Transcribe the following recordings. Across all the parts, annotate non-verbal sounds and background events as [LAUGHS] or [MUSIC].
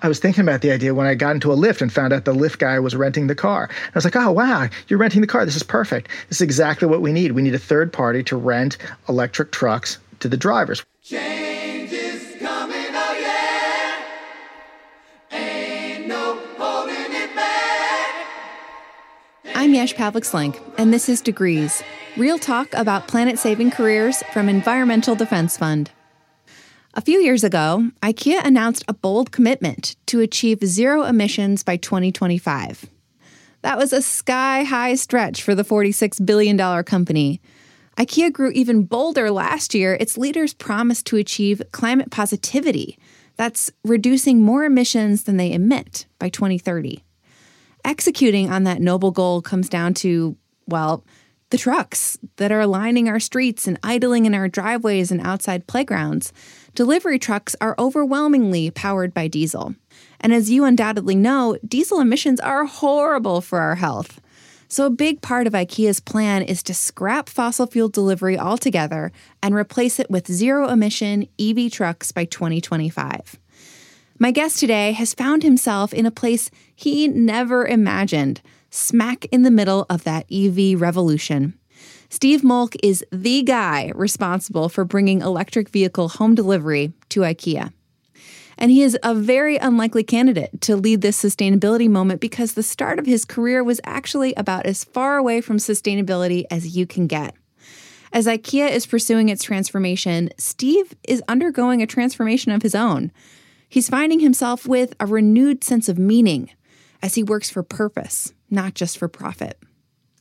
I was thinking about the idea when I got into a Lyft and found out the Lyft guy was renting the car. I was like, oh, wow, you're renting the car. This is perfect. This is exactly what we need. We need a third party to rent electric trucks to the drivers. Change is coming, oh yeah. Ain't no holding it back. I'm Yesh Pavlik Slenk, and this is Degrees, real talk about planet saving careers from Environmental Defense Fund. A few years ago, IKEA announced a bold commitment to achieve zero emissions by 2025. That was a sky high stretch for the $46 billion company. IKEA grew even bolder last year. Its leaders promised to achieve climate positivity. That's reducing more emissions than they emit by 2030. Executing on that noble goal comes down to, well, the trucks that are lining our streets and idling in our driveways and outside playgrounds. Delivery trucks are overwhelmingly powered by diesel. And as you undoubtedly know, diesel emissions are horrible for our health. So, a big part of IKEA's plan is to scrap fossil fuel delivery altogether and replace it with zero emission EV trucks by 2025. My guest today has found himself in a place he never imagined smack in the middle of that EV revolution. Steve Moelk is the guy responsible for bringing electric vehicle home delivery to IKEA. And he is a very unlikely candidate to lead this sustainability moment because the start of his career was actually about as far away from sustainability as you can get. As IKEA is pursuing its transformation, Steve is undergoing a transformation of his own. He's finding himself with a renewed sense of meaning as he works for purpose, not just for profit.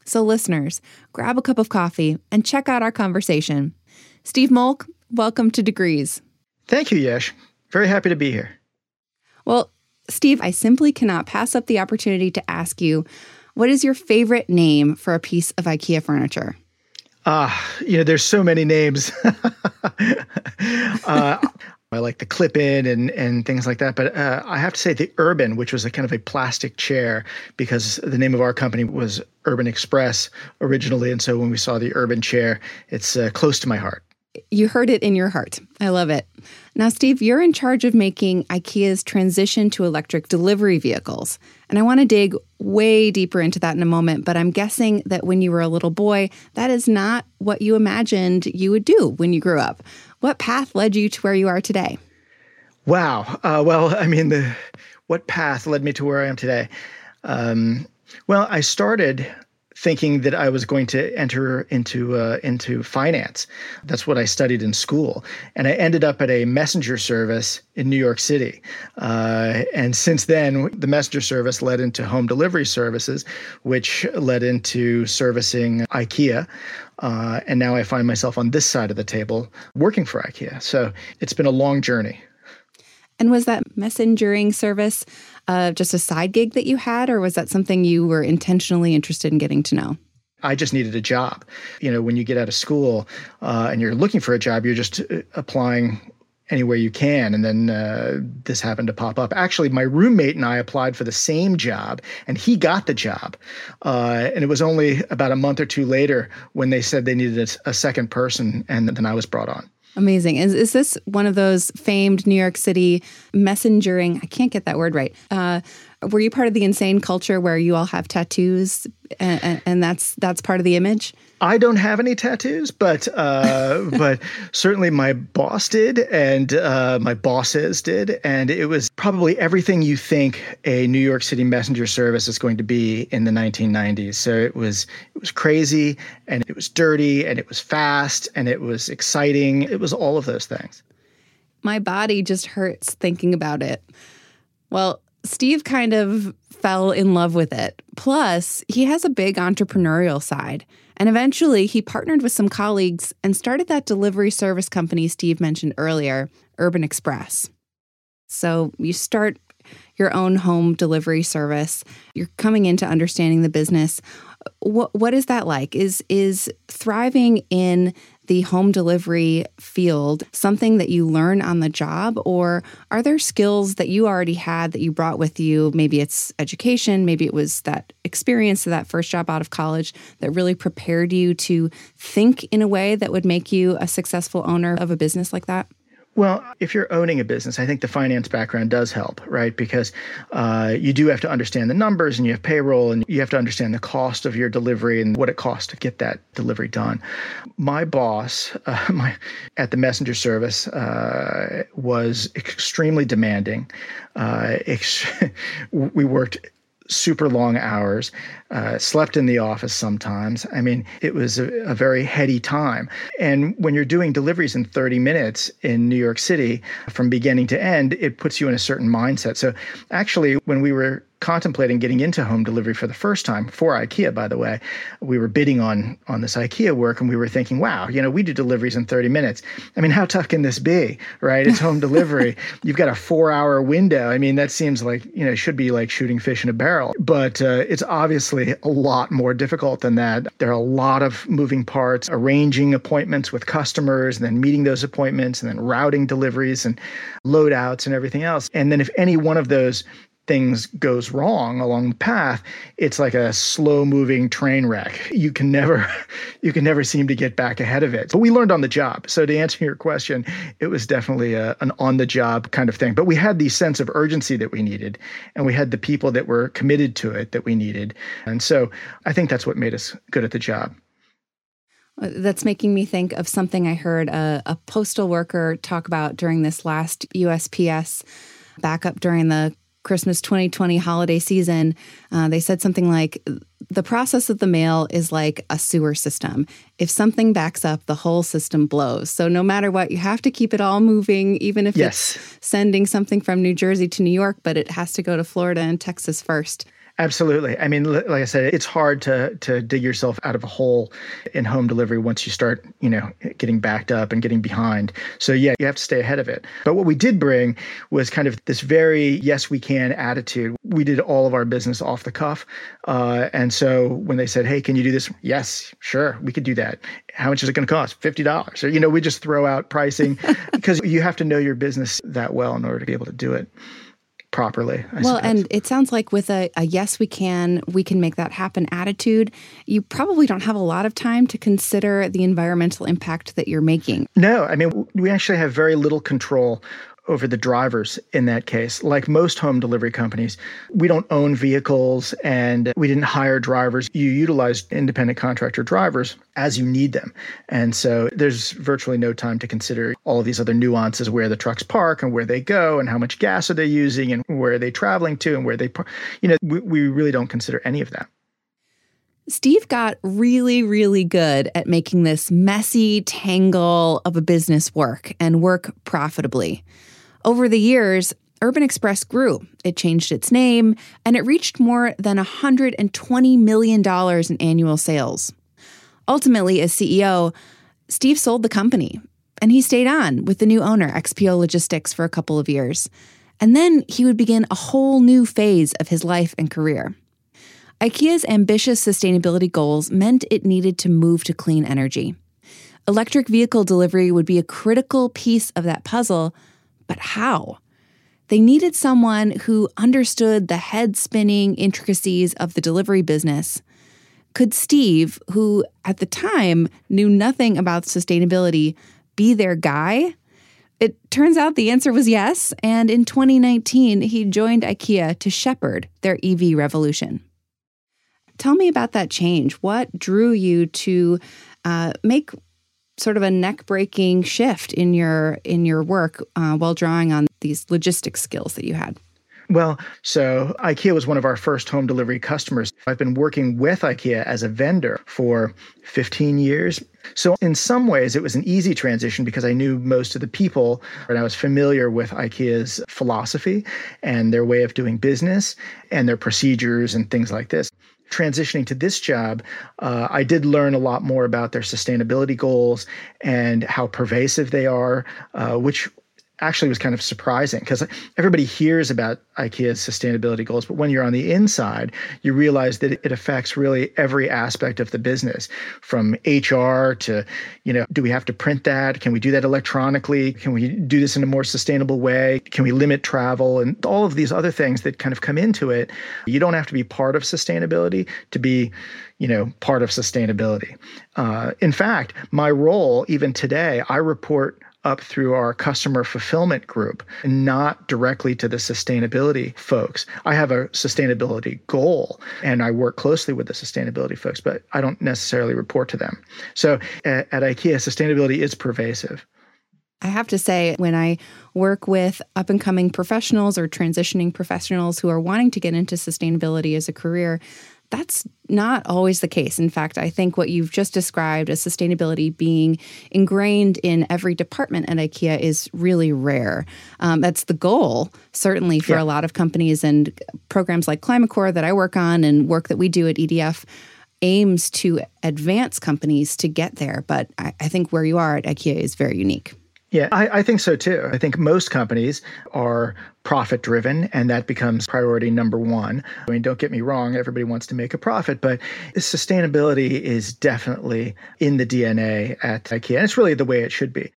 So, listeners, grab a cup of coffee and check out our conversation. Steve Moelk, welcome to Degrees. Thank you, Yesh. Very happy to be here. Well, Steve, I simply cannot pass up the opportunity to ask you what is your favorite name for a piece of IKEA furniture? Ah, uh, you know, there's so many names. [LAUGHS] uh, I like the Klippan and, and things like that. But uh, I have to say, the Urban, which was a kind of a plastic chair, because the name of our company was Urban Express originally. And so when we saw the Urban chair, it's uh, close to my heart. You heard it in your heart. I love it. Now, Steve, you're in charge of making IKEA's transition to electric delivery vehicles. And I want to dig way deeper into that in a moment, but I'm guessing that when you were a little boy, that is not what you imagined you would do when you grew up. What path led you to where you are today? Wow. Uh, well, [LAUGHS] I mean, the what path led me to where I am today? Um, well, I started thinking that I was going to enter into uh, into finance. That's what I studied in school, and I ended up at a messenger service in New York City. Uh, and since then, the messenger service led into home delivery services, which led into servicing IKEA. Uh, and now I find myself on this side of the table working for IKEA. So it's been a long journey. And was that messengering service uh, just a side gig that you had, or was that something you were intentionally interested in getting to know? I just needed a job. You know, when you get out of school uh, and you're looking for a job, you're just uh, applying way you can. And then uh, this happened to pop up. Actually, my roommate and I applied for the same job, and he got the job. Uh, and it was only about a month or two later when they said they needed a, a second person, and then I was brought on. Amazing. Is, is this one of those famed New York City messengering? I can't get that word right. Uh, were you part of the insane culture where you all have tattoos and, and that's that's part of the image? I don't have any tattoos, but uh, [LAUGHS] but certainly my boss did, and uh, my bosses did, and it was probably everything you think a New York City messenger service is going to be in the 1990s. So it was it was crazy, and it was dirty, and it was fast, and it was exciting. It was all of those things. My body just hurts thinking about it. Well, Steve kind of fell in love with it. Plus, he has a big entrepreneurial side. And eventually, he partnered with some colleagues and started that delivery service company Steve mentioned earlier, Urban Express. So you start your own home delivery service. You're coming into understanding the business. What what is that like? Is is thriving in the home delivery field something that you learn on the job, or are there skills that you already had that you brought with you? Maybe it's education, maybe it was that experience of that first job out of college that really prepared you to think in a way that would make you a successful owner of a business like that? Well, if you're owning a business, I think the finance background does help, right? Because uh, you do have to understand the numbers and you have payroll and you have to understand the cost of your delivery and what it costs to get that delivery done. My boss uh, [LAUGHS] my, at the messenger service uh, was extremely demanding. Uh, ex- [LAUGHS] we worked super long hours, uh, slept in the office sometimes. I mean, it was a, a, very heady time. And when you're doing deliveries in 30 minutes in New York City from beginning to end, it puts you in a certain mindset. So actually, when we were contemplating getting into home delivery for the first time for IKEA, by the way. We were bidding on on this IKEA work and we were thinking, wow, you know, we do deliveries in 30 minutes. I mean, how tough can this be? Right? It's home [LAUGHS] delivery. You've got a four hour window. I mean, that seems like, you know, should be like shooting fish in a barrel. But uh, it's obviously a lot more difficult than that. There are a lot of moving parts, arranging appointments with customers and then meeting those appointments and then routing deliveries and loadouts and everything else. And then if any one of those things goes wrong along the path it's like a slow moving train wreck. You can never [LAUGHS] you can never seem to get back ahead of it. But we learned on the job. So to answer your question it was definitely a, an on the job kind of thing. But we had the sense of urgency that we needed and we had the people that were committed to it that we needed. And so i think that's what made us good at the job. That's making me think of something I heard a, a postal worker talk about during this last USPS backup during the Christmas 2020 holiday season, uh, they said something like the process of the mail is like a sewer system. If something backs up, the whole system blows. So no matter what, you have to keep it all moving, even if yes. it's sending something from New Jersey to New York, but it has to go to Florida and Texas first. Absolutely. I mean, like I said, it's hard to to dig yourself out of a hole in home delivery once you start, you know, getting backed up and getting behind. So yeah, you have to stay ahead of it. But what we did bring was kind of this very yes we can attitude. We did all of our business off the cuff, uh, and so when they said, "Hey, can you do this?" Yes, sure, we could do that. How much is it going to cost? Fifty dollars. Or you know, we just throw out pricing [LAUGHS] because you have to know your business that well in order to be able to do it properly. I well, suppose. and it sounds like with a, a, yes, we can, we can make that happen attitude, you probably don't have a lot of time to consider the environmental impact that you're making. No, I mean, we actually have very little control over the drivers in that case. Like most home delivery companies, we don't own vehicles and we didn't hire drivers. You utilize independent contractor drivers as you need them. And so there's virtually no time to consider all of these other nuances where the trucks park and where they go and how much gas are they using and where are they traveling to and where they, you know, we, we really don't consider any of that. Steve got really, really good at making this messy tangle of a business work and work profitably. Over the years, Urban Express grew. It changed its name, and it reached more than $120 million in annual sales. Ultimately, as CEO, Steve sold the company, and he stayed on with the new owner, XPO Logistics, for a couple of years. And then he would begin a whole new phase of his life and career. IKEA's ambitious sustainability goals meant it needed to move to clean energy. Electric vehicle delivery would be a critical piece of that puzzle but how? They needed someone who understood the head spinning intricacies of the delivery business. Could Steve, who at the time knew nothing about sustainability, be their guy? It turns out the answer was yes, and in 2019, he joined IKEA to shepherd their EV revolution. Tell me about that change. What drew you to uh, make sort of a neck breaking shift in your in your work uh, while drawing on these logistics skills that you had? Well, so IKEA was one of our first home delivery customers. I've been working with IKEA as a vendor for 15 years. So, in some ways, it was an easy transition because I knew most of the people and I was familiar with IKEA's philosophy and their way of doing business and their procedures and things like this transitioning to this job, uh, I did learn a lot more about their sustainability goals and how pervasive they are, uh, which actually was kind of surprising because everybody hears about IKEA's sustainability goals, but when you're on the inside, you realize that it affects really every aspect of the business from HR to, you know, do we have to print that? Can we do that electronically? Can we do this in a more sustainable way? Can we limit travel? And all of these other things that kind of come into it. You don't have to be part of sustainability to be you know, part of sustainability. Uh, in fact, my role, even today, I report up through our customer fulfillment group not directly to the sustainability folks. I have a sustainability goal and I work closely with the sustainability folks, but I don't necessarily report to them. So at, at IKEA, sustainability is pervasive. I have to say, when I work with up and coming professionals or transitioning professionals who are wanting to get into sustainability as a career, that's not always the case. In fact, I think what you've just described as sustainability being ingrained in every department at IKEA is really rare. Um, that's the goal, certainly, for yeah. a lot of companies and programs like Climate Corps that I work on and work that we do at EDF aims to advance companies to get there. But I, I think where you are at IKEA is very unique. Yeah, I, I, think so too. I think most companies are profit driven, and that becomes priority number one. I mean, don't get me wrong, everybody wants to make a profit, but sustainability is definitely in the DNA at IKEA. And it's really the way it should be.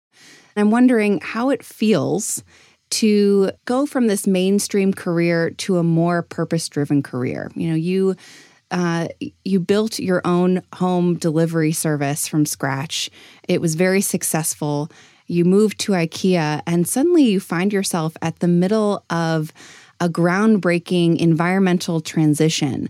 I'm wondering how it feels to go from this mainstream career to a more purpose driven career. You know, you uh, you built your own home delivery service from scratch. It was very successful you move to IKEA, and suddenly you find yourself at the middle of a groundbreaking environmental transition.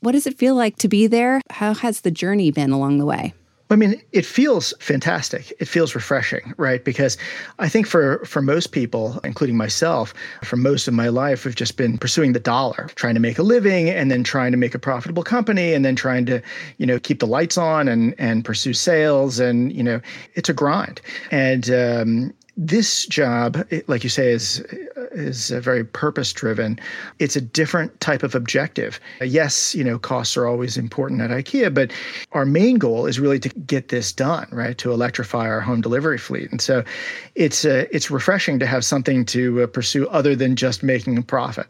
What does it feel like to be there? How has the journey been along the way? I mean, it feels fantastic. It feels refreshing, right? Because I think for for most people, including myself, for most of my life, we've just been pursuing the dollar, trying to make a living, and then trying to make a profitable company, and then trying to, you know, keep the lights on and and pursue sales, and you know, it's a grind. And um, this job, like you say, is is very purpose driven. It's a different type of objective. Yes, you know, costs are always important at IKEA, but our main goal is really to get this done, right? To electrify our home delivery fleet. And so, it's uh, it's refreshing to have something to uh, pursue other than just making a profit.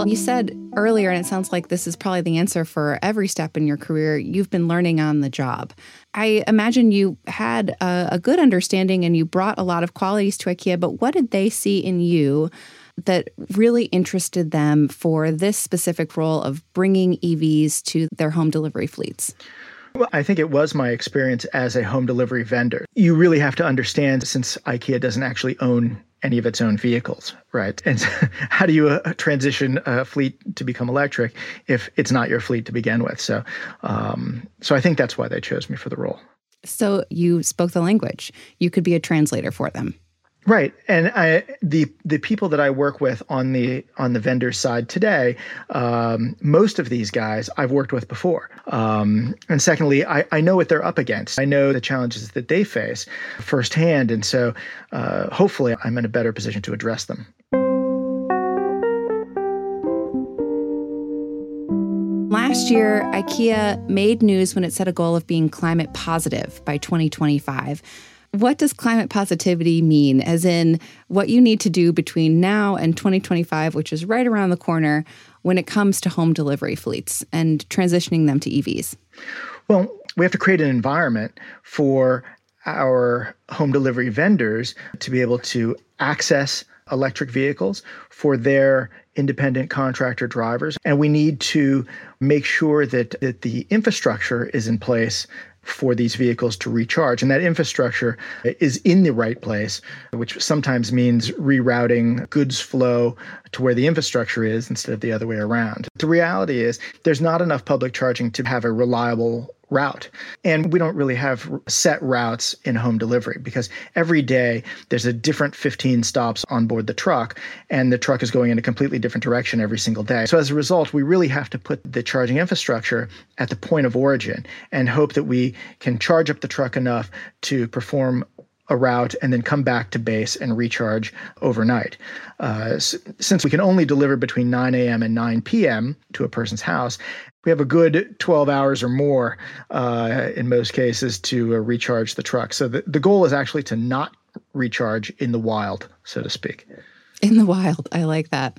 Well, you said earlier, and it sounds like this is probably the answer for every step in your career, you've been learning on the job. I imagine you had a, a good understanding and you brought a lot of qualities to IKEA, but what did they see in you? that really interested them for this specific role of bringing EVs to their home delivery fleets? Well, I think it was my experience as a home delivery vendor. You really have to understand since IKEA doesn't actually own any of its own vehicles, right? And [LAUGHS] how do you uh, transition a fleet to become electric if it's not your fleet to begin with? So, um, so I think that's why they chose me for the role. So you spoke the language. You could be a translator for them. Right, and I, the the people that I work with on the on the vendor side today, um, most of these guys I've worked with before. Um, and secondly, I, I know what they're up against. I know the challenges that they face firsthand, and so uh, hopefully I'm in a better position to address them. Last year, IKEA made news when it set a goal of being climate positive by 2025. What does climate positivity mean, as in what you need to do between now and 2025, which is right around the corner, when it comes to home delivery fleets and transitioning them to EVs? Well, we have to create an environment for our home delivery vendors to be able to access electric vehicles for their independent contractor drivers. And we need to make sure that, that the infrastructure is in place for these vehicles to recharge. And that infrastructure is in the right place, which sometimes means rerouting goods flow to where the infrastructure is instead of the other way around. The reality is there's not enough public charging to have a reliable route. And we don't really have set routes in home delivery because every day there's a different 15 stops on board the truck, and the truck is going in a completely different direction every single day. So as a result, we really have to put the charging infrastructure at the point of origin and hope that we can charge up the truck enough to perform a route and then come back to base and recharge overnight. Uh, since we can only deliver between 9 a.m. and 9 p.m. to a person's house, we have a good 12 hours or more uh, in most cases to uh, recharge the truck. So the, the goal is actually to not recharge in the wild, so to speak. In the wild. I like that.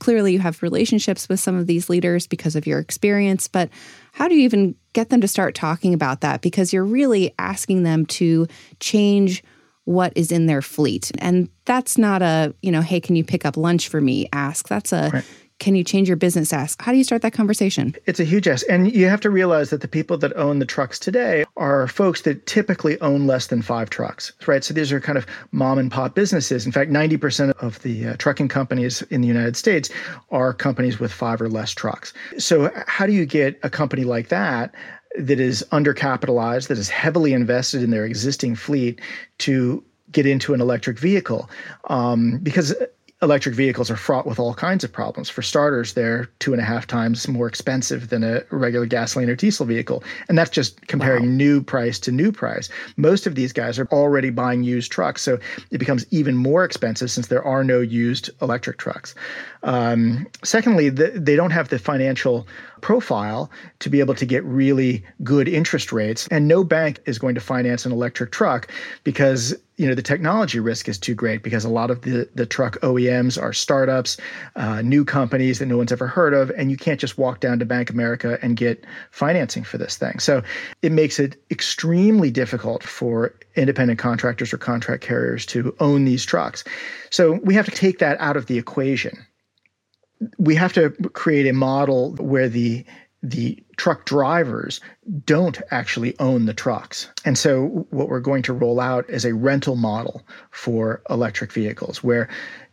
Clearly, you have relationships with some of these leaders because of your experience, but how do you even get them to start talking about that? Because you're really asking them to change what is in their fleet. And that's not a, you know, hey, can you pick up lunch for me ask. That's a, right can you change your business ask? How do you start that conversation? It's a huge ask. And you have to realize that the people that own the trucks today are folks that typically own less than five trucks, right? So these are kind of mom and pop businesses. In fact, 90% of the uh, trucking companies in the United States are companies with five or less trucks. So, how do you get a company like that that is undercapitalized, that is heavily invested in their existing fleet to get into an electric vehicle? Um, because electric vehicles are fraught with all kinds of problems. For starters, they're two and a half times more expensive than a regular gasoline or diesel vehicle. And that's just comparing wow. new price to new price. Most of these guys are already buying used trucks. So it becomes even more expensive since there are no used electric trucks. Um, secondly, the, they don't have the financial profile to be able to get really good interest rates. And no bank is going to finance an electric truck because you know the technology risk is too great because a lot of the the truck OEMs are startups, uh, new companies that no one's ever heard of, and you can't just walk down to Bank America and get financing for this thing. So it makes it extremely difficult for independent contractors or contract carriers to own these trucks. So we have to take that out of the equation. We have to create a model where the the truck drivers don't actually own the trucks. And so, what we're going to roll out is a rental model for electric vehicles where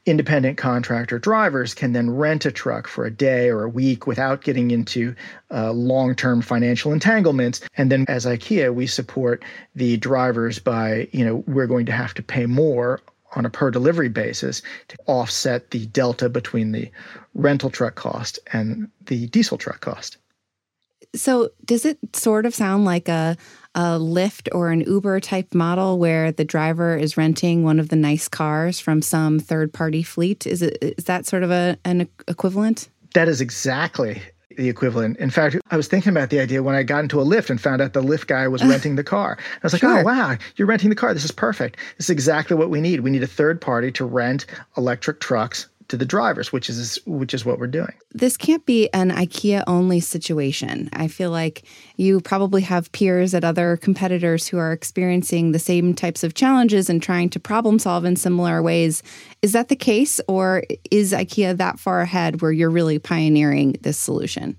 independent contractor drivers can then rent a truck for a day or a week without getting into uh, long term financial entanglements. And then, as IKEA, we support the drivers by, you know, we're going to have to pay more on a per delivery basis to offset the delta between the rental truck cost and the diesel truck cost. So, does it sort of sound like a a Lyft or an Uber type model where the driver is renting one of the nice cars from some third party fleet? Is it is that sort of a an equivalent? That is exactly the equivalent. In fact, I was thinking about the idea when I got into a Lyft and found out the Lyft guy was [LAUGHS] renting the car. I was like, oh, sure. oh, wow, you're renting the car. This is perfect. This is exactly what we need. We need a third party to rent electric trucks to the drivers, which is which is what we're doing. This can't be an IKEA only situation. I feel like you probably have peers at other competitors who are experiencing the same types of challenges and trying to problem solve in similar ways. Is that the case or is IKEA that far ahead where you're really pioneering this solution?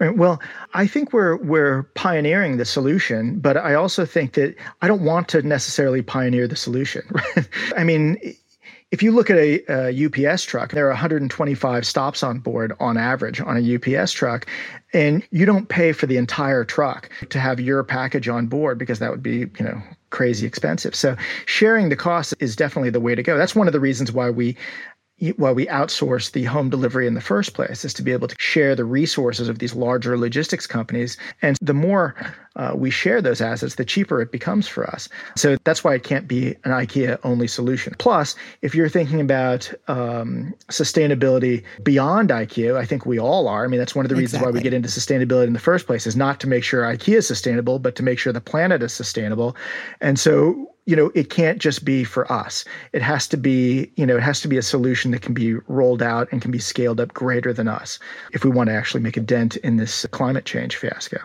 Uh, well, I think we're we're pioneering the solution, but I also think that I don't want to necessarily pioneer the solution. [LAUGHS] Right? I mean, if you look at a, a, UPS truck, there are 125 stops on board on average on a UPS truck, and you don't pay for the entire truck to have your package on board because that would be, you know, crazy expensive. So sharing the cost is definitely the way to go. That's one of the reasons why we why we outsource the home delivery in the first place is to be able to share the resources of these larger logistics companies. And the more uh, we share those assets, the cheaper it becomes for us. So that's why it can't be an IKEA only solution. Plus, if you're thinking about um, sustainability beyond IKEA, I think we all are. I mean, that's one of the reasons exactly. why we get into sustainability in the first place is not to make sure IKEA is sustainable, but to make sure the planet is sustainable. And so you know it can't just be for us. It has to be you know it has to be a solution that can be rolled out and can be scaled up greater than us if we want to actually make a dent in this climate change fiasco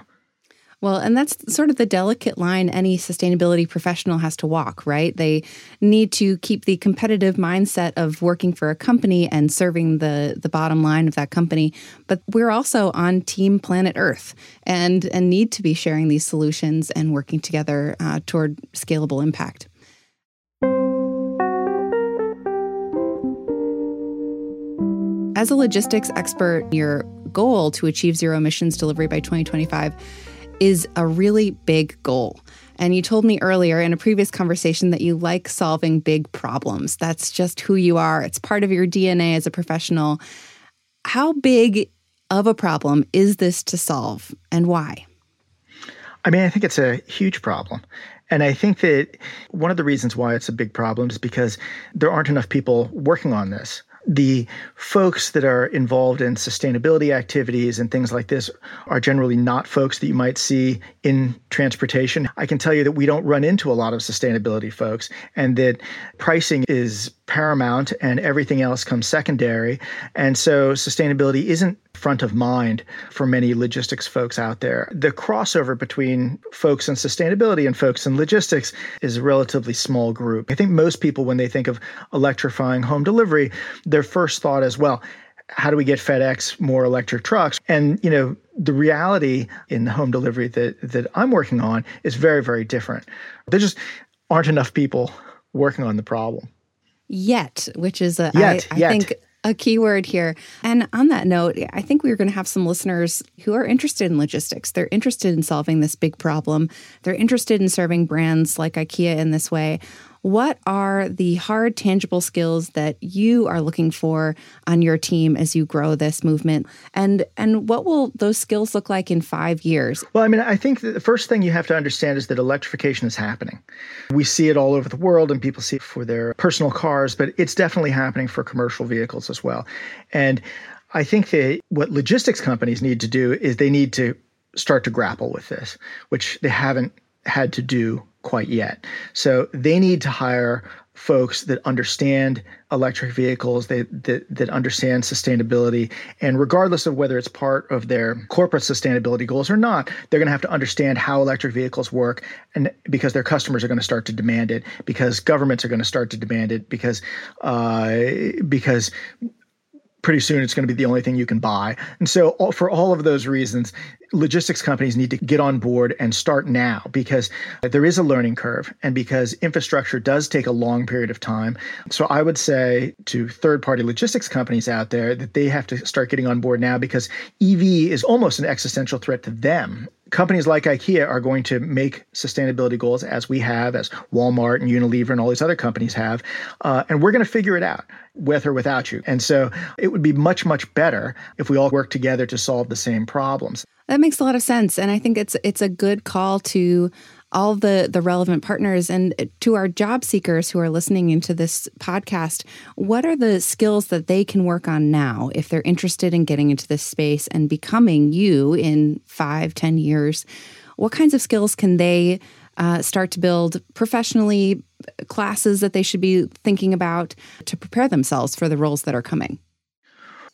well, and that's sort of the delicate line any sustainability professional has to walk, right? They need to keep the competitive mindset of working for a company and serving the the bottom line of that company, but we're also on team planet Earth and and need to be sharing these solutions and working together uh, toward scalable impact. As a logistics expert, your goal to achieve zero emissions delivery by 2025 is a really big goal. And you told me earlier in a previous conversation that you like solving big problems. That's just who you are, it's part of your DNA as a professional. How big of a problem is this to solve and why? I mean, I think it's a huge problem. And I think that one of the reasons why it's a big problem is because there aren't enough people working on this the folks that are involved in sustainability activities and things like this are generally not folks that you might see in transportation. I can tell you that we don't run into a lot of sustainability folks and that pricing is paramount and everything else comes secondary. And so sustainability isn't front of mind for many logistics folks out there. The crossover between folks in sustainability and folks in logistics is a relatively small group. I think most people, when they think of electrifying home delivery, their first thought is, well, how do we get FedEx more electric trucks? And you know, the reality in the home delivery that that I'm working on is very, very different. There just aren't enough people working on the problem yet, which is a Yet, I, I yet. think a key word here. And on that note, I think we're going to have some listeners who are interested in logistics. They're interested in solving this big problem. They're interested in serving brands like IKEA in this way. What are the hard, tangible skills that you are looking for on your team as you grow this movement? And and what will those skills look like in five years? Well, I mean, I think the first thing you have to understand is that electrification is happening. We see it all over the world and people see it for their personal cars, but it's definitely happening for commercial vehicles as well. And I think that what logistics companies need to do is they need to start to grapple with this, which they haven't had to do quite yet. So they need to hire folks that understand electric vehicles, they, that, that understand sustainability. And regardless of whether it's part of their corporate sustainability goals or not, they're going to have to understand how electric vehicles work. And because their customers are going to start to demand it, because governments are going to start to demand it, because uh, because pretty soon it's going to be the only thing you can buy. And so, all, for all of those reasons, logistics companies need to get on board and start now because there is a learning curve and because infrastructure does take a long period of time. So, I would say to third party logistics companies out there that they have to start getting on board now because EV is almost an existential threat to them companies like IKEA are going to make sustainability goals as we have, as Walmart and Unilever and all these other companies have, uh, and we're going to figure it out with or without you. And so it would be much, much better if we all work together to solve the same problems. That makes a lot of sense, and I think it's it's a good call to all the the relevant partners and to our job seekers who are listening into this podcast. What are the skills that they can work on now if they're interested in getting into this space and becoming you in five, ten years? What kinds of skills can they uh, start to build professionally? Classes that they should be thinking about to prepare themselves for the roles that are coming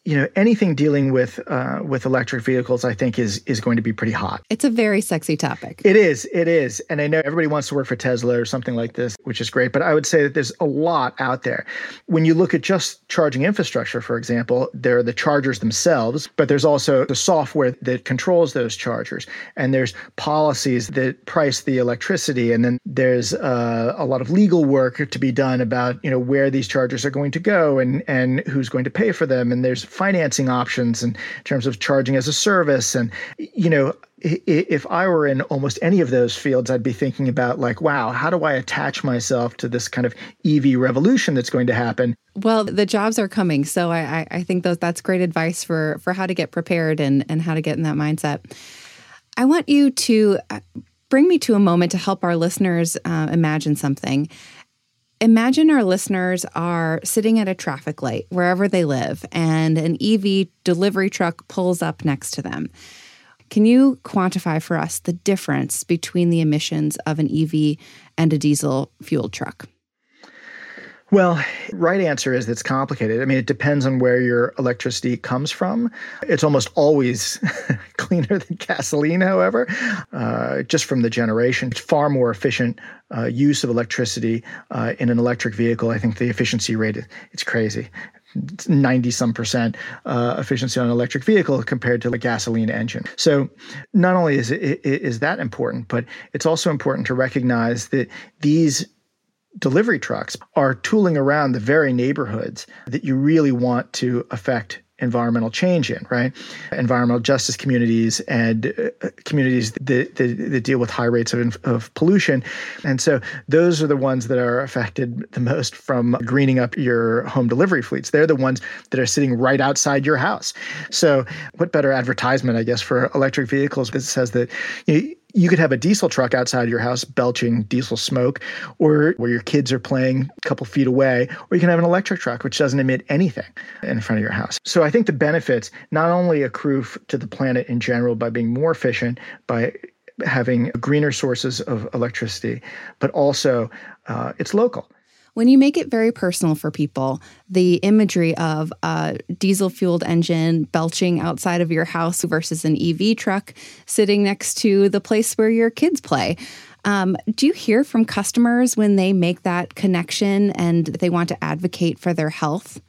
you know anything dealing with uh, with electric vehicles i think is is going to be pretty hot. It's a very sexy topic. It is it is. And i know everybody wants to work for tesla or something like this which is great but i would say that there's a lot out there. When you look at just charging infrastructure for example there are the chargers themselves but there's also the software that controls those chargers. And there's policies that price the electricity. And then there's uh, a lot of legal work to be done about you know where these chargers are going to go and and who's going to pay for them. And there's financing options in terms of charging as a service. And, you know, if I were in almost any of those fields, I'd be thinking about, like, wow, how do I attach myself to this kind of EV revolution that's going to happen? Well, the jobs are coming. So I, I think those, that's great advice for, for how to get prepared and, and how to get in that mindset. I want you to uh, bring me to a moment to help our listeners uh, imagine something. Imagine our listeners are sitting at a traffic light wherever they live, and an EV delivery truck pulls up next to them. Can you quantify for us the difference between the emissions of an EV and a diesel fueled truck? Well, right answer is it's complicated. I mean, it depends on where your electricity comes from. It's almost always [LAUGHS] cleaner than gasoline, however, uh, just from the generation. It's far more efficient uh, use of electricity uh, in an electric vehicle. I think the efficiency rate, it's crazy. 90 some percent uh, efficiency on an electric vehicle compared to a gasoline engine. So, not only is, it, is that important, but it's also important to recognize that these delivery trucks are tooling around the very neighborhoods that you really want to affect environmental change in, right? Environmental justice communities and uh, communities that, that, that, deal with high rates of, of pollution. And so those are the ones that are affected the most from greening up your home delivery fleets. They're the ones that are sitting right outside your house. So, what better advertisement, I guess, for electric vehicles that says that you know, you could have a diesel truck outside your house belching diesel smoke, or where your kids are playing a couple feet away, or you can have an electric truck which doesn't emit anything in front of your house. So I think the benefits not only accrue to the planet in general by being more efficient, by having greener sources of electricity, but also uh, it's local. When you make it very personal for people, the imagery of a diesel fueled engine belching outside of your house versus an EV truck sitting next to the place where your kids play. Um, do you hear from customers when they make that connection and they want to advocate for their health?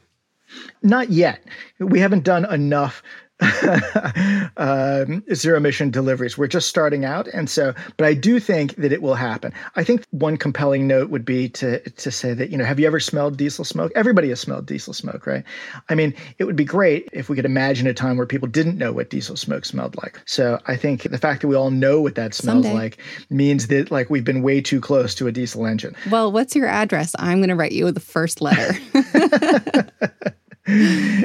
Not yet. We haven't done enough [LAUGHS] um, zero emission deliveries. We're just starting out, and so, but I do think that it will happen. I think one compelling note would be to to say that you know, have you ever smelled diesel smoke? Everybody has smelled diesel smoke, right? I mean, it would be great if we could imagine a time where people didn't know what diesel smoke smelled like. So I think the fact that we all know what that smells Someday. like means that like we've been way too close to a diesel engine. Well, what's your address? I'm going to write you the first letter. [LAUGHS] [LAUGHS]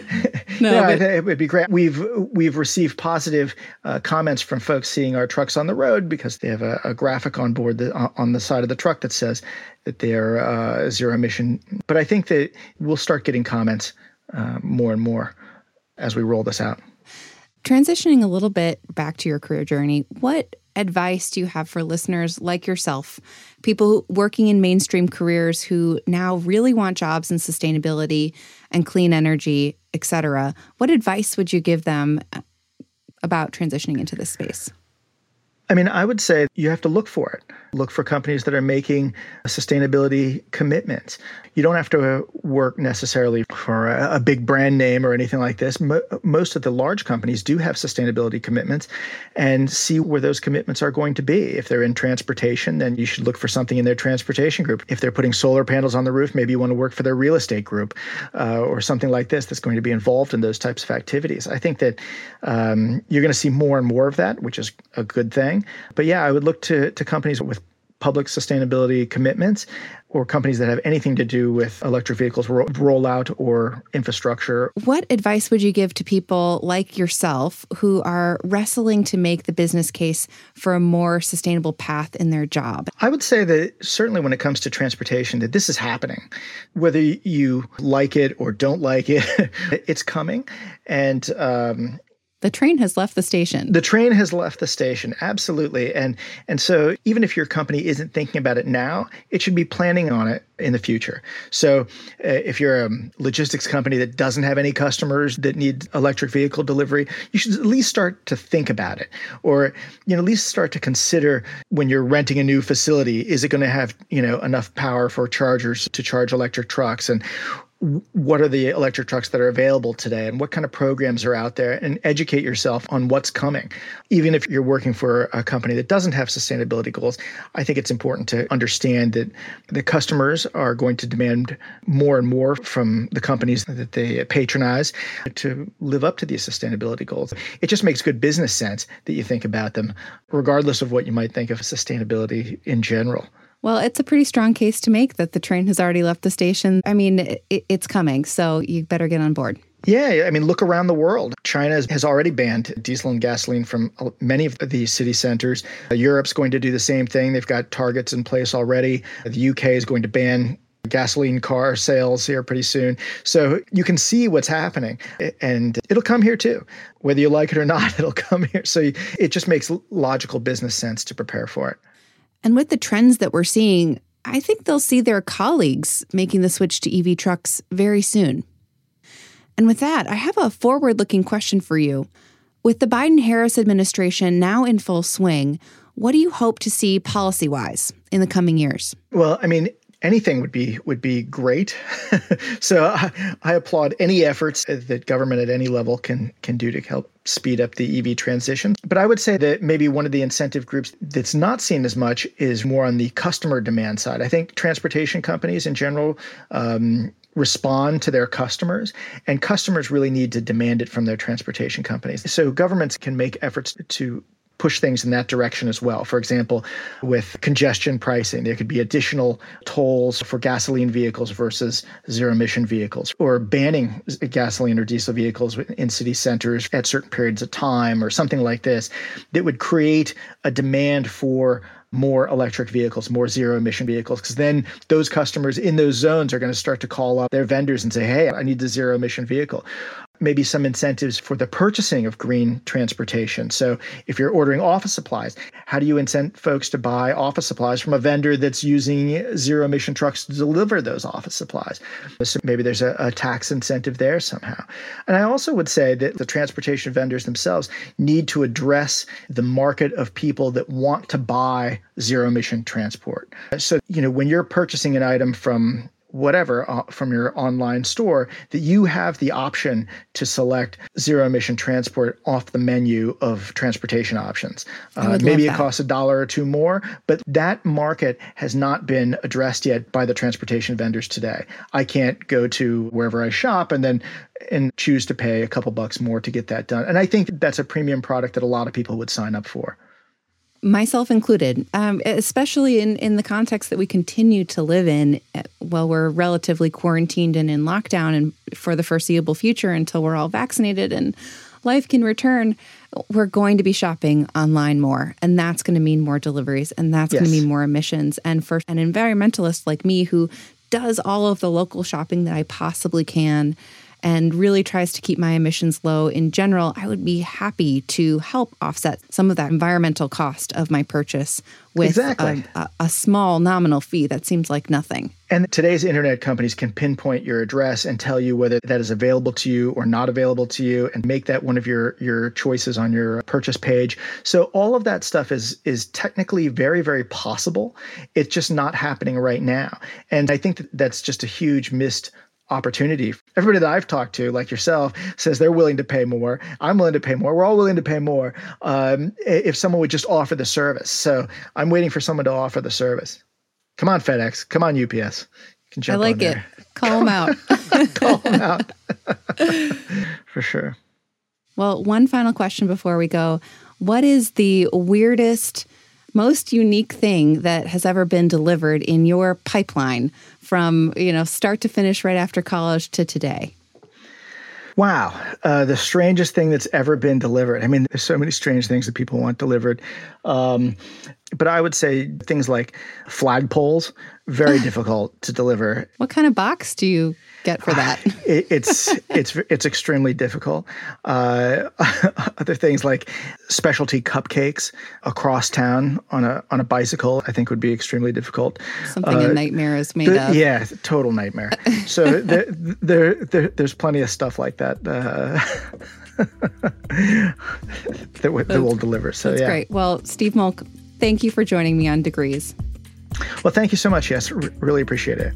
[LAUGHS] no, yeah, but- it would be great. We've we've received positive uh, comments from folks seeing our trucks on the road because they have a, a graphic on board that, on the side of the truck that says that they're uh, zero emission. But I think that we'll start getting comments uh, more and more as we roll this out. Transitioning a little bit back to your career journey, what advice do you have for listeners like yourself, people working in mainstream careers who now really want jobs in sustainability and clean energy, et cetera? What advice would you give them uh, about transitioning into this space? I mean, I would say you have to look for it. Look for companies that are making sustainability commitments. You don't have to work necessarily for a, a big brand name or anything like this. Mo- most of the large companies do have sustainability commitments and see where those commitments are going to be. If they're in transportation, then you should look for something in their transportation group. If they're putting solar panels on the roof, maybe you want to work for their real estate group uh, or something like this that's going to be involved in those types of activities. I think that um, you're going to see more and more of that, which is a good thing. But yeah, I would look to, to companies with public sustainability commitments or companies that have anything to do with electric vehicles ro- rollout or infrastructure. What advice would you give to people like yourself who are wrestling to make the business case for a more sustainable path in their job? I would say that certainly when it comes to transportation, that this is happening. Whether you like it or don't like it, [LAUGHS] it's coming. And um, The train has left the station. the train has left the station absolutely. And and so even if your company isn't thinking about it now it should be planning on it in the future. So uh, if you're a logistics company that doesn't have any customers that need electric vehicle delivery you should at least start to think about it. Or you know at least start to consider when you're renting a new facility is it going to have you know enough power for chargers to charge electric trucks? And what are the electric trucks that are available today and what kind of programs are out there and educate yourself on what's coming. Even if you're working for a company that doesn't have sustainability goals i think it's important to understand that the customers are going to demand more and more from the companies that they patronize to live up to these sustainability goals. It just makes good business sense that you think about them regardless of what you might think of sustainability in general Well, it's a pretty strong case to make that the train has already left the station. I mean, it, it's coming, so you better get on board. Yeah, I mean, look around the world. China has already banned diesel and gasoline from uh, many of the city centers. Uh, Europe's going to do the same thing. They've got targets in place already. The UK is going to ban gasoline car sales here pretty soon. So you can see what's happening and it'll come here too. Whether you like it or not, [LAUGHS] it'll come here. So it just makes logical business sense to prepare for it. And with the trends that we're seeing, I think they'll see their colleagues making the switch to EV trucks very soon. And with that, I have a forward looking question for you. With the Biden Harris administration now in full swing, what do you hope to see policy wise in the coming years? Well, I mean, anything would be would be great. [LAUGHS] so I, I, applaud any efforts that government at any level can can do to help speed up the EV transition. But I would say that maybe one of the incentive groups that's not seen as much is more on the customer demand side. I think transportation companies in general. Um, respond to their customers and customers really need to demand it from their transportation companies so governments can make efforts to push things in that direction as well. For example, with congestion pricing, there could be additional tolls for gasoline vehicles versus zero emission vehicles, or banning gasoline or diesel vehicles in city centers at certain periods of time, or something like this that would create a demand for more electric vehicles, more zero emission vehicles, because then those customers in those zones are going to start to call up their vendors and say, hey, I need the zero emission vehicle maybe some incentives for the purchasing of green transportation. So if you're ordering office supplies, how do you incent folks to buy office supplies from a vendor that's using zero emission trucks to deliver those office supplies? So maybe there's a, a, tax incentive there somehow. And I also would say that the transportation vendors themselves need to address the market of people that want to buy zero emission transport. So, you know, when you're purchasing an item from whatever uh, from your online store that you have the option to select zero emission transport off the menu of transportation options. Uh, maybe it costs a dollar or two more, but that market has not been addressed yet by the transportation vendors today. I can't go to wherever I shop and then and choose to pay a couple bucks more to get that done. And I think that's a premium product that a lot of people would sign up for myself included, um, especially in, in the context that we continue to live in uh, while we're relatively quarantined and in lockdown and for the foreseeable future until we're all vaccinated and life can return, we're going to be shopping online more. And that's going to mean more deliveries and that's yes. going to mean more emissions. And for an environmentalist like me who does all of the local shopping that I possibly can, and really tries to keep my emissions low in general, I would be happy to help offset some of that environmental cost of my purchase with exactly. a, a, a small nominal fee that seems like nothing. And today's internet companies can pinpoint your address and tell you whether that is available to you or not available to you and make that one of your your choices on your purchase page. So all of that stuff is is technically very very possible. It's just not happening right now. And I think that that's just a huge missed opportunity. Everybody that I've talked to, like yourself, says they're willing to pay more. I'm willing to pay more. We're all willing to pay more um, if someone would just offer the service. So I'm waiting for someone to offer the service. Come on, FedEx. Come on, UPS. You can jump I like it. Call them out. [LAUGHS] Call them out. [LAUGHS] for sure. Well, one final question before we go. What is the weirdest, most unique thing that has ever been delivered in your pipeline from you know start to finish right after college to today? Wow, uh, the strangest thing that's ever been delivered. I mean, there's so many strange things that people want delivered. Um, but I would say things like flagpoles, very [LAUGHS] difficult to deliver. What kind of box do you get for that? [LAUGHS] it, it's it's it's extremely difficult. Uh, [LAUGHS] other things like specialty cupcakes across town on a on a bicycle, I think would be extremely difficult. Something uh, a nightmare is made the, of. Yeah, total nightmare. So there, there, there, there's plenty of stuff like that. Uh, that, w- that will deliver. So that's yeah. great. Well, Steve Moelk, thank you for joining me on Degrees. Well, thank you so much. Yes, r- really appreciate it.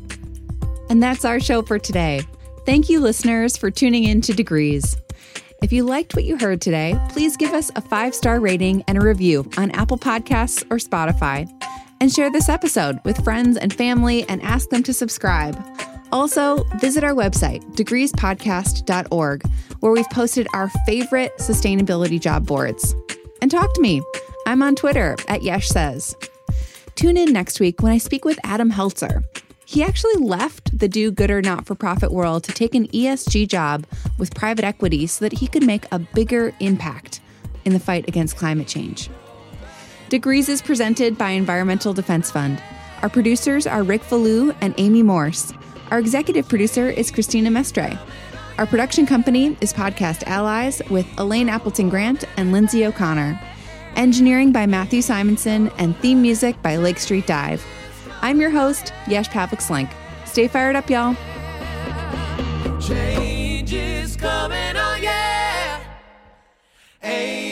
And that's our show for today. Thank you, listeners, for tuning in to Degrees. If you liked what you heard today, please give us a five star rating and a review on Apple Podcasts or Spotify. And share this episode with friends and family and ask them to subscribe. Also, visit our website, degreespodcast.org, where we've posted our favorite sustainability job boards. And talk to me. I'm on Twitter at Yesh Says. Tune in next week when I speak with Adam Heltzer. He actually left the do gooder not for profit world to take an ESG job with private equity so that he could make a bigger impact in the fight against climate change. Degrees is presented by Environmental Defense Fund. Our producers are Rick Falou and Amy Morse. Our executive producer is Christina Mestre. Our production company is Podcast Allies with Elaine Appleton Grant and Lindsay O'Connor engineering by Matthew Simonson, and theme music by Lake Street Dive. I'm your host, Yesh Pavlik Slenk. Stay fired up, y'all. Change is coming, oh yeah. Hey.